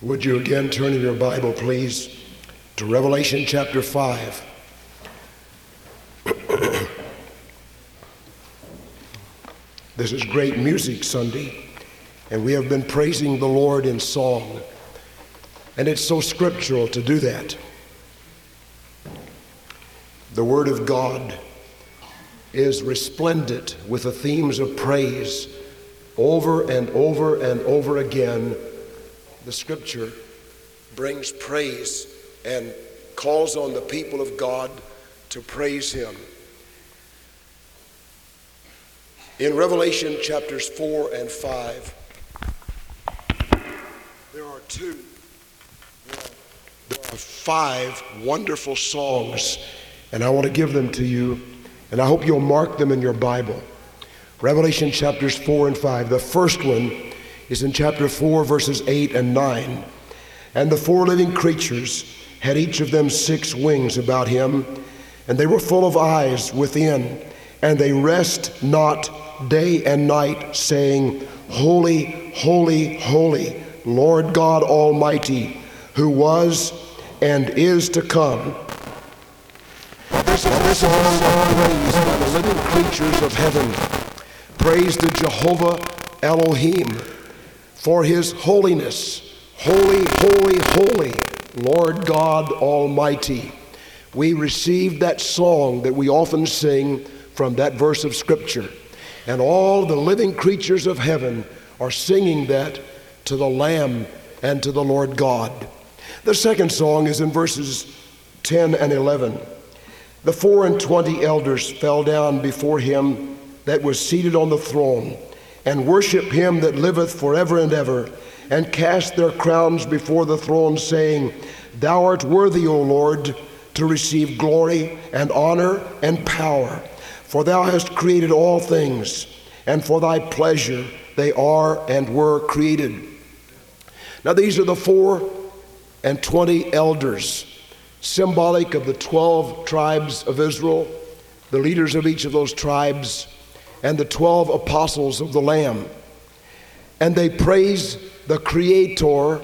Would you again turn in your Bible, please, to Revelation chapter 5. this is great music Sunday, and we have been praising the Lord in song. And it's so scriptural to do that. The Word of God is resplendent with the themes of praise over and over and over again the scripture brings praise and calls on the people of God to praise Him. In Revelation chapters 4 and 5, there are two, there are five wonderful songs, and I want to give them to you, and I hope you'll mark them in your Bible. Revelation chapters 4 and 5. The first one is in chapter 4, verses 8 and 9. And the four living creatures had each of them six wings about him, and they were full of eyes within, and they rest not day and night, saying, Holy, holy, holy, Lord God Almighty, who was and is to come. This, this is all praise by the living creatures of heaven. Praise to Jehovah Elohim for his holiness. Holy, holy, holy, Lord God Almighty. We received that song that we often sing from that verse of Scripture. And all the living creatures of heaven are singing that to the Lamb and to the Lord God. The second song is in verses 10 and 11. The four and twenty elders fell down before him that was seated on the throne and worship him that liveth forever and ever, and cast their crowns before the throne, saying, Thou art worthy, O Lord, to receive glory and honor and power, for thou hast created all things, and for thy pleasure they are and were created. Now, these are the four and twenty elders, symbolic of the twelve tribes of Israel, the leaders of each of those tribes and the 12 apostles of the Lamb. And they praise the Creator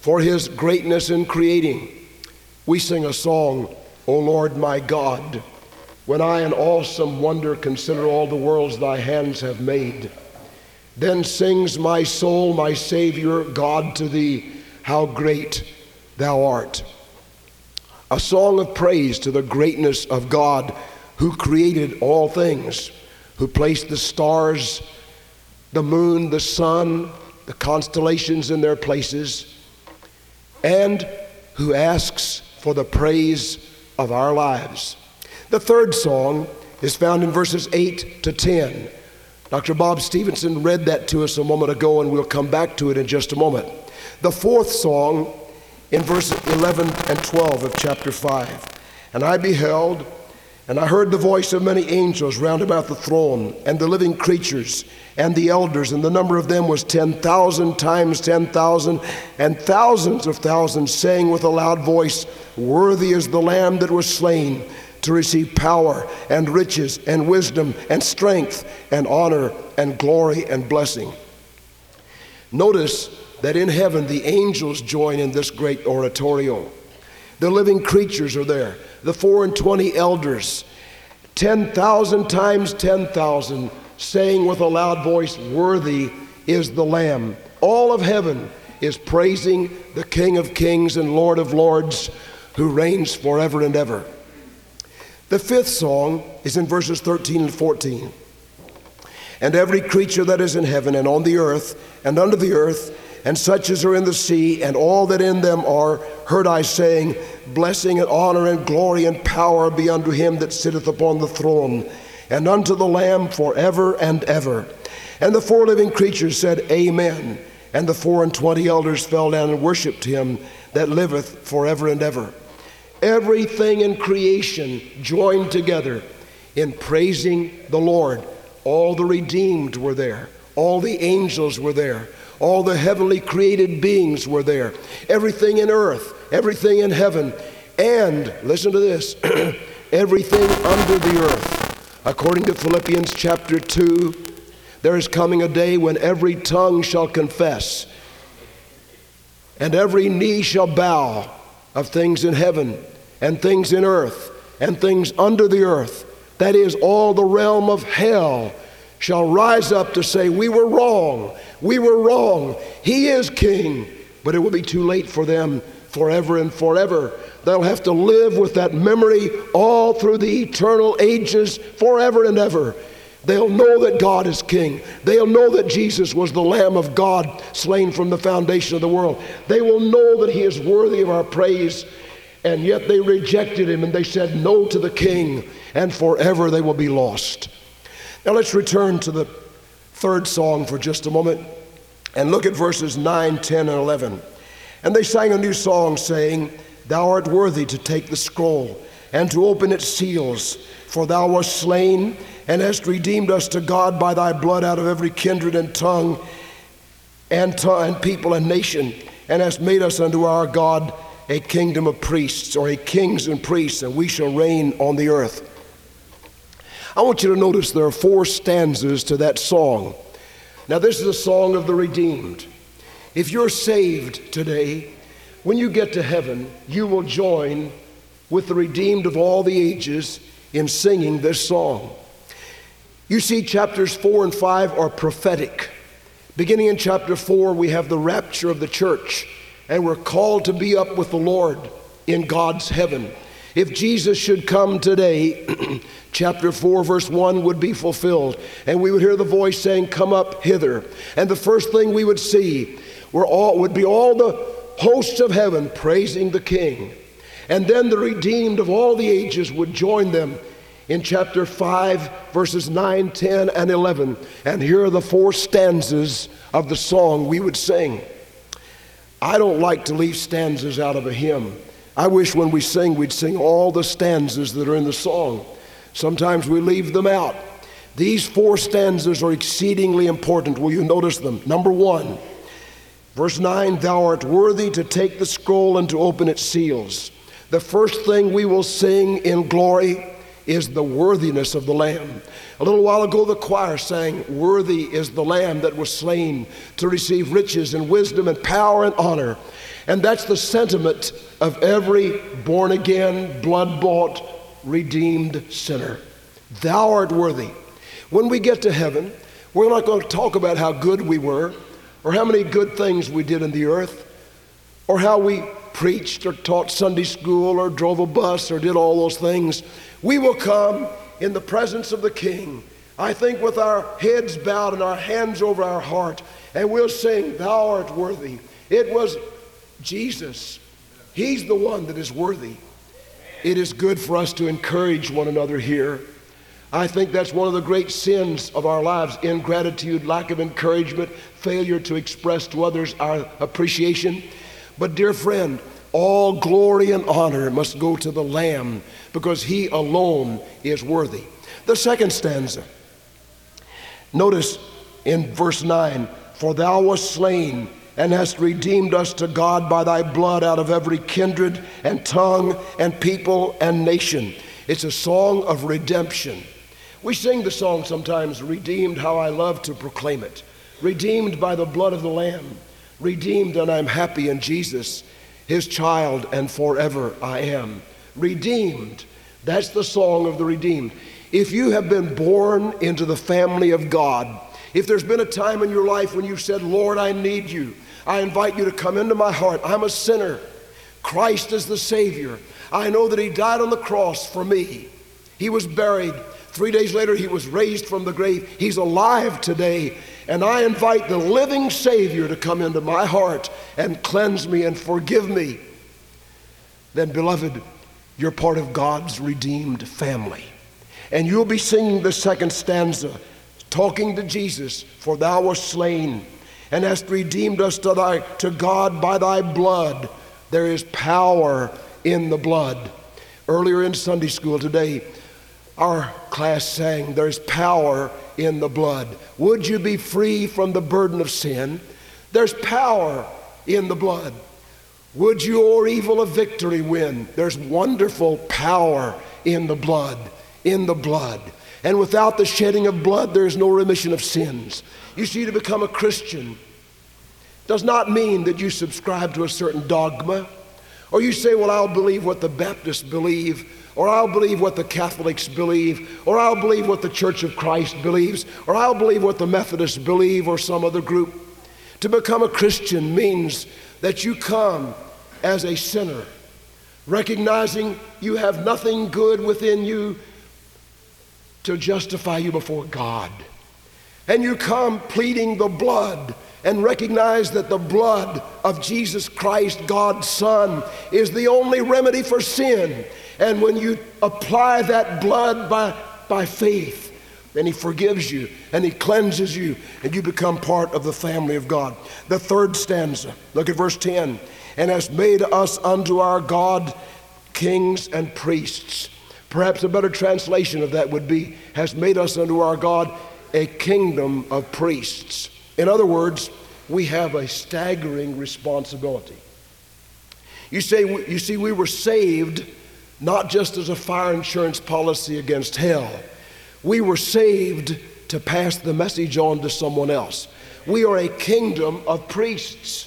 for his greatness in creating. We sing a song, O Lord my God, when I in awesome wonder consider all the worlds thy hands have made. Then sings my soul, my Savior, God to thee, how great thou art. A song of praise to the greatness of God who created all things who placed the stars, the moon, the sun, the constellations in their places, and who asks for the praise of our lives. The third song is found in verses 8 to 10. Dr. Bob Stevenson read that to us a moment ago, and we'll come back to it in just a moment. The fourth song in verses 11 and 12 of chapter 5. And I beheld and I heard the voice of many angels round about the throne, and the living creatures, and the elders, and the number of them was 10,000 times 10,000, and thousands of thousands, saying with a loud voice, Worthy is the Lamb that was slain to receive power, and riches, and wisdom, and strength, and honor, and glory, and blessing. Notice that in heaven the angels join in this great oratorio. The living creatures are there the four and twenty elders, 10,000 times 10,000, saying with a loud voice, Worthy is the Lamb. All of heaven is praising the King of Kings and Lord of Lords who reigns forever and ever. The fifth song is in verses 13 and 14. And every creature that is in heaven and on the earth and under the earth, and such as are in the sea, and all that in them are, heard I saying, Blessing and honor and glory and power be unto him that sitteth upon the throne, and unto the Lamb forever and ever. And the four living creatures said, Amen. And the four and twenty elders fell down and worshipped him that liveth forever and ever. Everything in creation joined together in praising the Lord. All the redeemed were there, all the angels were there, all the heavenly created beings were there, everything in earth everything in heaven, and listen to this everything under the earth. According to Philippians chapter 2, there is coming a day when every tongue shall confess. and every knee shall bow of things in heaven and things in earth and things under the earth. That is, all the realm of hell shall rise up to say, We were wrong. We were wrong. He is king. But it will be too late for them forever and forever. They'll have to live with that memory all through the eternal ages, forever and ever. They'll know that God is king. They'll know that Jesus was the Lamb of God slain from the foundation of the world. They will know that He is worthy of our praise. And yet they rejected Him and they said no to the King, and forever they will be lost. Now let's return to the third song for just a moment and look at verses 9, 10, and 11. And they sang a new song saying, Thou art worthy to take the scroll and to open its seals, for thou wast slain and hast redeemed us to God by thy blood out of every kindred and tongue and, tongue, and people and nation, and hast made us unto our God a kingdom of priests, or a kings and priests, and we shall reign on the earth. I want you to notice there are four stanzas to that song. Now, this is a song of the redeemed. If you're saved today, when you get to heaven, you will join with the redeemed of all the ages in singing this song. You see, chapters four and five are prophetic. Beginning in chapter four, we have the rapture of the church, and we're called to be up with the Lord in God's heaven. If Jesus should come today, chapter 4, verse 1 would be fulfilled, and we would hear the voice saying, Come up hither. And the first thing we would see were all, would be all the hosts of heaven praising the King. And then the redeemed of all the ages would join them in chapter 5, verses 9, 10, and 11. And here are the four stanzas of the song we would sing. I don't like to leave stanzas out of a hymn. I wish when we sing, we'd sing all the stanzas that are in the song. Sometimes we leave them out. These four stanzas are exceedingly important. Will you notice them? Number one, verse 9 Thou art worthy to take the scroll and to open its seals. The first thing we will sing in glory is the worthiness of the Lamb. A little while ago, the choir sang, Worthy is the Lamb that was slain to receive riches and wisdom and power and honor. And that's the sentiment of every born again, blood bought, redeemed sinner. Thou art worthy. When we get to heaven, we're not going to talk about how good we were or how many good things we did in the earth or how we preached or taught Sunday school or drove a bus or did all those things. We will come in the presence of the King, I think with our heads bowed and our hands over our heart, and we'll sing, Thou art worthy. It was Jesus. He's the one that is worthy. It is good for us to encourage one another here. I think that's one of the great sins of our lives ingratitude, lack of encouragement, failure to express to others our appreciation. But, dear friend, all glory and honor must go to the Lamb because he alone is worthy. The second stanza, notice in verse 9, For thou wast slain and hast redeemed us to God by thy blood out of every kindred and tongue and people and nation. It's a song of redemption. We sing the song sometimes, Redeemed, how I love to proclaim it. Redeemed by the blood of the Lamb. Redeemed, and I'm happy in Jesus his child, and forever I am. Redeemed. That's the song of the redeemed. If you have been born into the family of God, if there's been a time in your life when you've said, Lord, I need you, I invite you to come into my heart. I'm a sinner. Christ is the Savior. I know that He died on the cross for me. He was buried. Three days later, He was raised from the grave. He's alive today. And I invite the living Savior to come into my heart and cleanse me and forgive me. Then, beloved, you're part of God's redeemed family. And you'll be singing the second stanza, talking to Jesus, for thou wast slain and hast redeemed us to, thy, to God by thy blood. There is power in the blood. Earlier in Sunday school today, our class sang, There's power in the blood. Would you be free from the burden of sin? There's power in the blood. Would your evil of victory win? There's wonderful power in the blood, in the blood. And without the shedding of blood, there is no remission of sins. You see, to become a Christian, does not mean that you subscribe to a certain dogma, or you say, Well, I'll believe what the Baptists believe, or I'll believe what the Catholics believe, or I'll believe what the Church of Christ believes, or I'll believe what the Methodists believe, or some other group. To become a Christian means that you come as a sinner, recognizing you have nothing good within you to justify you before God. And you come pleading the blood and recognize that the blood of Jesus Christ, God's Son, is the only remedy for sin. And when you apply that blood by, by faith, then He forgives you and He cleanses you, and you become part of the family of God. The third stanza, look at verse 10 and has made us unto our God kings and priests. Perhaps a better translation of that would be, has made us unto our God a kingdom of priests. In other words, we have a staggering responsibility. You say, you see, we were saved not just as a fire insurance policy against hell. We were saved to pass the message on to someone else. We are a kingdom of priests.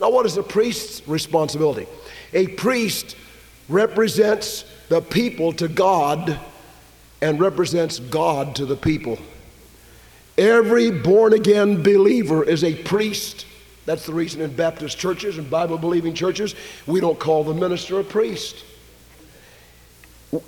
Now, what is a priest's responsibility? A priest represents the people to God and represents God to the people. Every born again believer is a priest. That's the reason in Baptist churches and Bible believing churches, we don't call the minister a priest.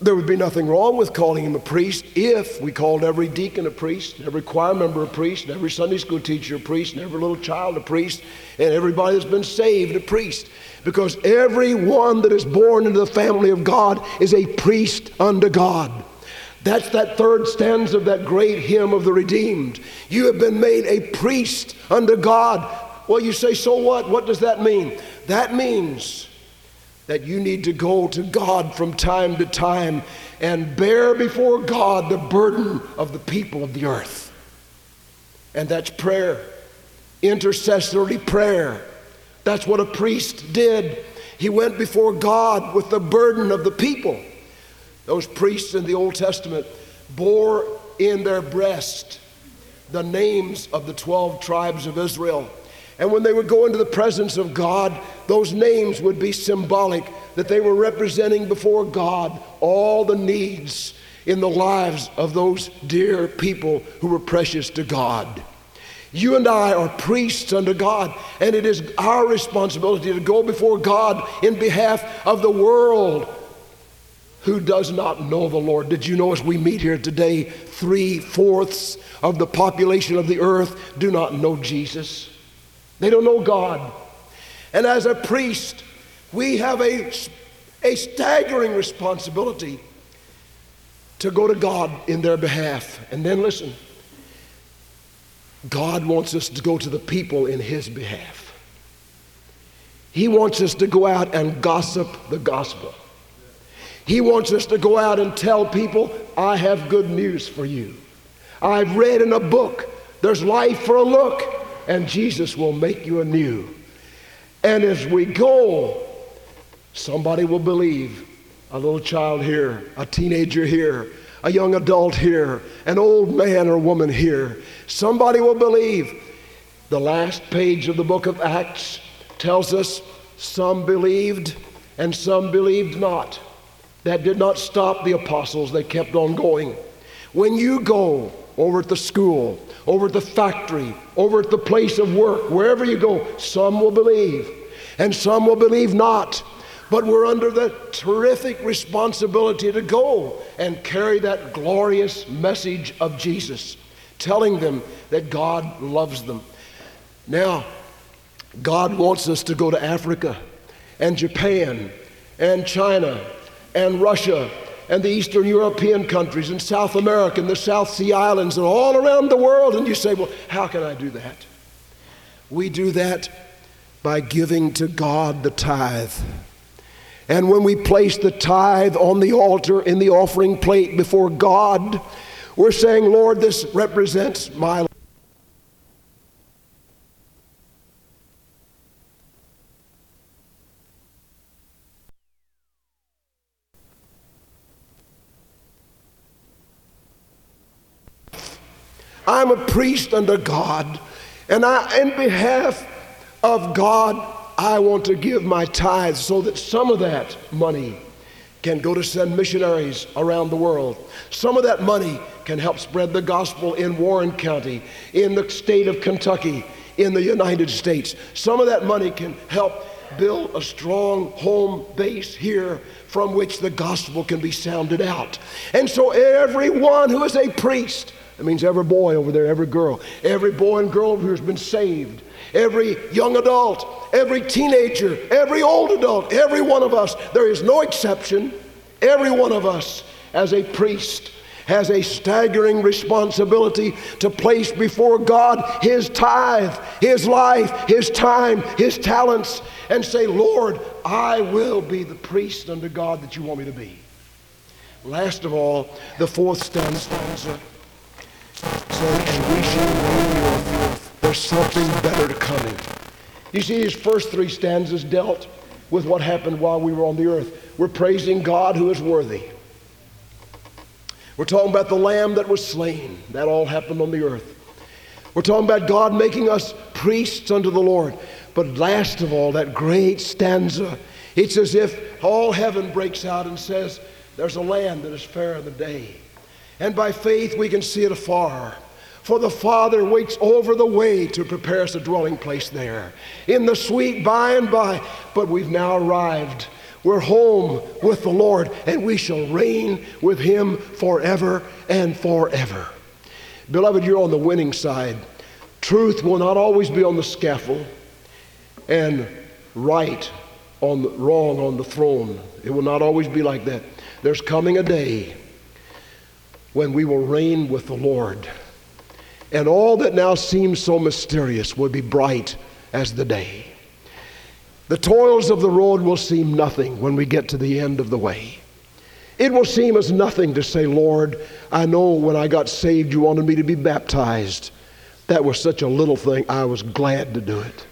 There would be nothing wrong with calling him a priest if we called every deacon a priest, every choir member a priest, every Sunday school teacher a priest, and every little child a priest, and everybody that's been saved a priest. Because everyone that is born into the family of God is a priest unto God. That's that third stanza of that great hymn of the redeemed. You have been made a priest unto God. Well, you say, so what? What does that mean? That means that you need to go to God from time to time and bear before God the burden of the people of the earth. And that's prayer, intercessory prayer. That's what a priest did. He went before God with the burden of the people. Those priests in the Old Testament bore in their breast the names of the 12 tribes of Israel. And when they would go into the presence of God, those names would be symbolic that they were representing before God all the needs in the lives of those dear people who were precious to God. You and I are priests unto God, and it is our responsibility to go before God in behalf of the world who does not know the Lord. Did you know as we meet here today, three fourths of the population of the earth do not know Jesus? They don't know God. And as a priest, we have a, a staggering responsibility to go to God in their behalf. And then listen, God wants us to go to the people in His behalf. He wants us to go out and gossip the gospel. He wants us to go out and tell people, I have good news for you. I've read in a book, there's life for a look and Jesus will make you anew. And as we go, somebody will believe. A little child here, a teenager here, a young adult here, an old man or woman here. Somebody will believe. The last page of the book of Acts tells us some believed and some believed not. That did not stop the apostles, they kept on going. When you go over at the school, over at the factory, over at the place of work, wherever you go, some will believe and some will believe not. But we're under the terrific responsibility to go and carry that glorious message of Jesus, telling them that God loves them. Now, God wants us to go to Africa and Japan and China and Russia and the Eastern European countries and South America and the South Sea Islands and all around the world. And you say, well, how can I do that? We do that by giving to God the tithe. And when we place the tithe on the altar in the offering plate before God, we're saying, Lord, this represents my life. I'm a priest under God, and I, in behalf of God, I want to give my tithes so that some of that money can go to send missionaries around the world. Some of that money can help spread the gospel in Warren County, in the state of Kentucky, in the United States. Some of that money can help build a strong home base here from which the gospel can be sounded out. And so, everyone who is a priest, that means every boy over there, every girl, every boy and girl over here has been saved. Every young adult, every teenager, every old adult, every one of us, there is no exception. Every one of us, as a priest, has a staggering responsibility to place before God his tithe, his life, his time, his talents, and say, Lord, I will be the priest under God that you want me to be. Last of all, the fourth stanza and we shall the earth. There's something better to coming. You see, his first three stanzas dealt with what happened while we were on the earth. We're praising God who is worthy. We're talking about the lamb that was slain. That all happened on the earth. We're talking about God making us priests unto the Lord. But last of all, that great stanza, it's as if all heaven breaks out and says, There's a land that is fair in the day. And by faith we can see it afar. For the Father waits over the way to prepare us a dwelling place there in the sweet by and by. But we've now arrived. We're home with the Lord, and we shall reign with Him forever and forever. Beloved, you're on the winning side. Truth will not always be on the scaffold and right on the, wrong on the throne. It will not always be like that. There's coming a day when we will reign with the Lord. And all that now seems so mysterious will be bright as the day. The toils of the road will seem nothing when we get to the end of the way. It will seem as nothing to say, Lord, I know when I got saved you wanted me to be baptized. That was such a little thing, I was glad to do it.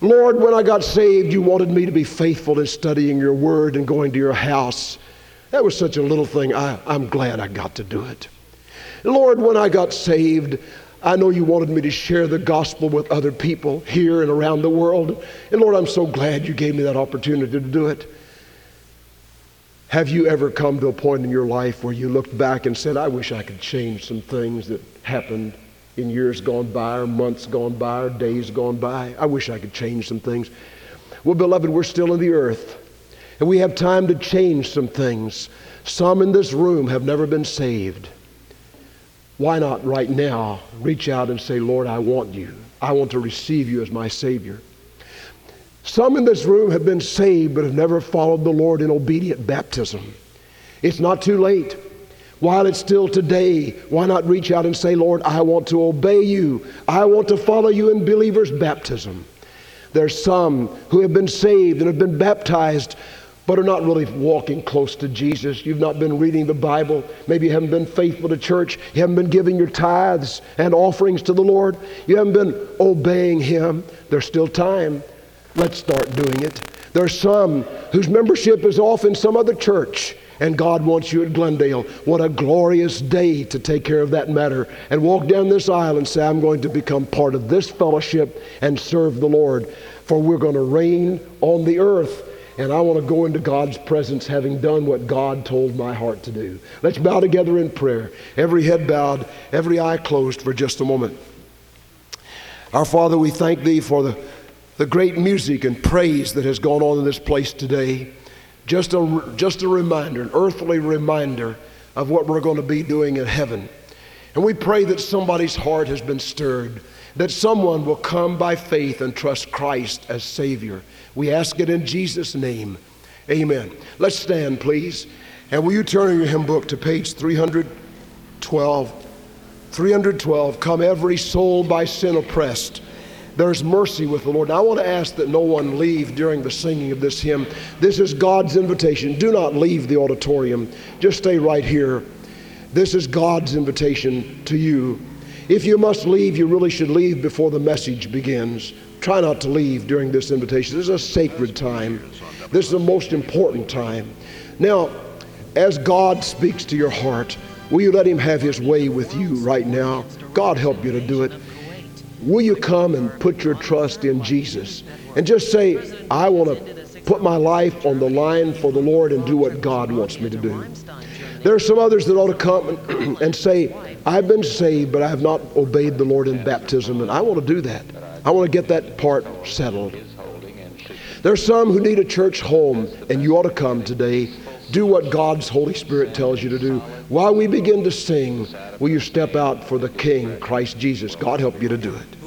Lord, when I got saved, you wanted me to be faithful in studying your word and going to your house. That was such a little thing. I, am glad I got to do it. Lord, when I got saved, I know you wanted me to share the gospel with other people here and around the world. And Lord, I'm so glad you gave me that opportunity to do it. Have you ever come to a point in your life where you looked back and said, I wish I could change some things that happened in years gone by, or months gone by, or days gone by. I wish I could change some things. Well, beloved, we're still in the earth, and we have time to change some things. Some in this room have never been saved. Why not right now reach out and say, Lord, I want you. I want to receive you as my Savior. Some in this room have been saved but have never followed the Lord in obedient baptism. It's not too late. While it's still today, why not reach out and say, Lord, I want to obey you. I want to follow you in believer's baptism. There's some who have been saved and have been baptized, but are not really walking close to Jesus. You've not been reading the Bible. Maybe you haven't been faithful to church. You haven't been giving your tithes and offerings to the Lord. You haven't been obeying Him. There's still time. Let's start doing it. There's some whose membership is off in some other church and God wants you at Glendale. What a glorious day to take care of that matter and walk down this aisle and say, I'm going to become part of this fellowship and serve the Lord. For we're going to reign on the earth. And I want to go into God's presence having done what God told my heart to do. Let's bow together in prayer. Every head bowed, every eye closed for just a moment. Our Father, we thank Thee for the, the great music and praise that has gone on in this place today. Just a, just a reminder, an earthly reminder of what we're going to be doing in heaven. And we pray that somebody's heart has been stirred, that someone will come by faith and trust Christ as Savior. We ask it in Jesus' name. Amen. Let's stand, please. And will you turn your hymn book to page 312? 312. Come, every soul by sin oppressed there's mercy with the Lord. And I want to ask that no one leave during the singing of this hymn. This is God's invitation. Do not leave the auditorium, just stay right here. This is God's invitation to you. If you must leave, you really should leave before the message begins. Try not to leave during this invitation. This is a sacred time. This is the most important time. Now, as God speaks to your heart, will you let Him have His way with you right now? God help you to do it. will you come and put your trust in Jesus and just say, I want to put my life on the line for the Lord and do what God wants me to do? There are some others that ought to come and, and say, I've been saved, but I have not obeyed the Lord in baptism, and I want to do that. I want to get that part settled. There are some who need a church home, and you ought to come today. Do what God's Holy Spirit tells you to do. While we begin to sing, will you step out for the King, Christ Jesus? God help you to do it.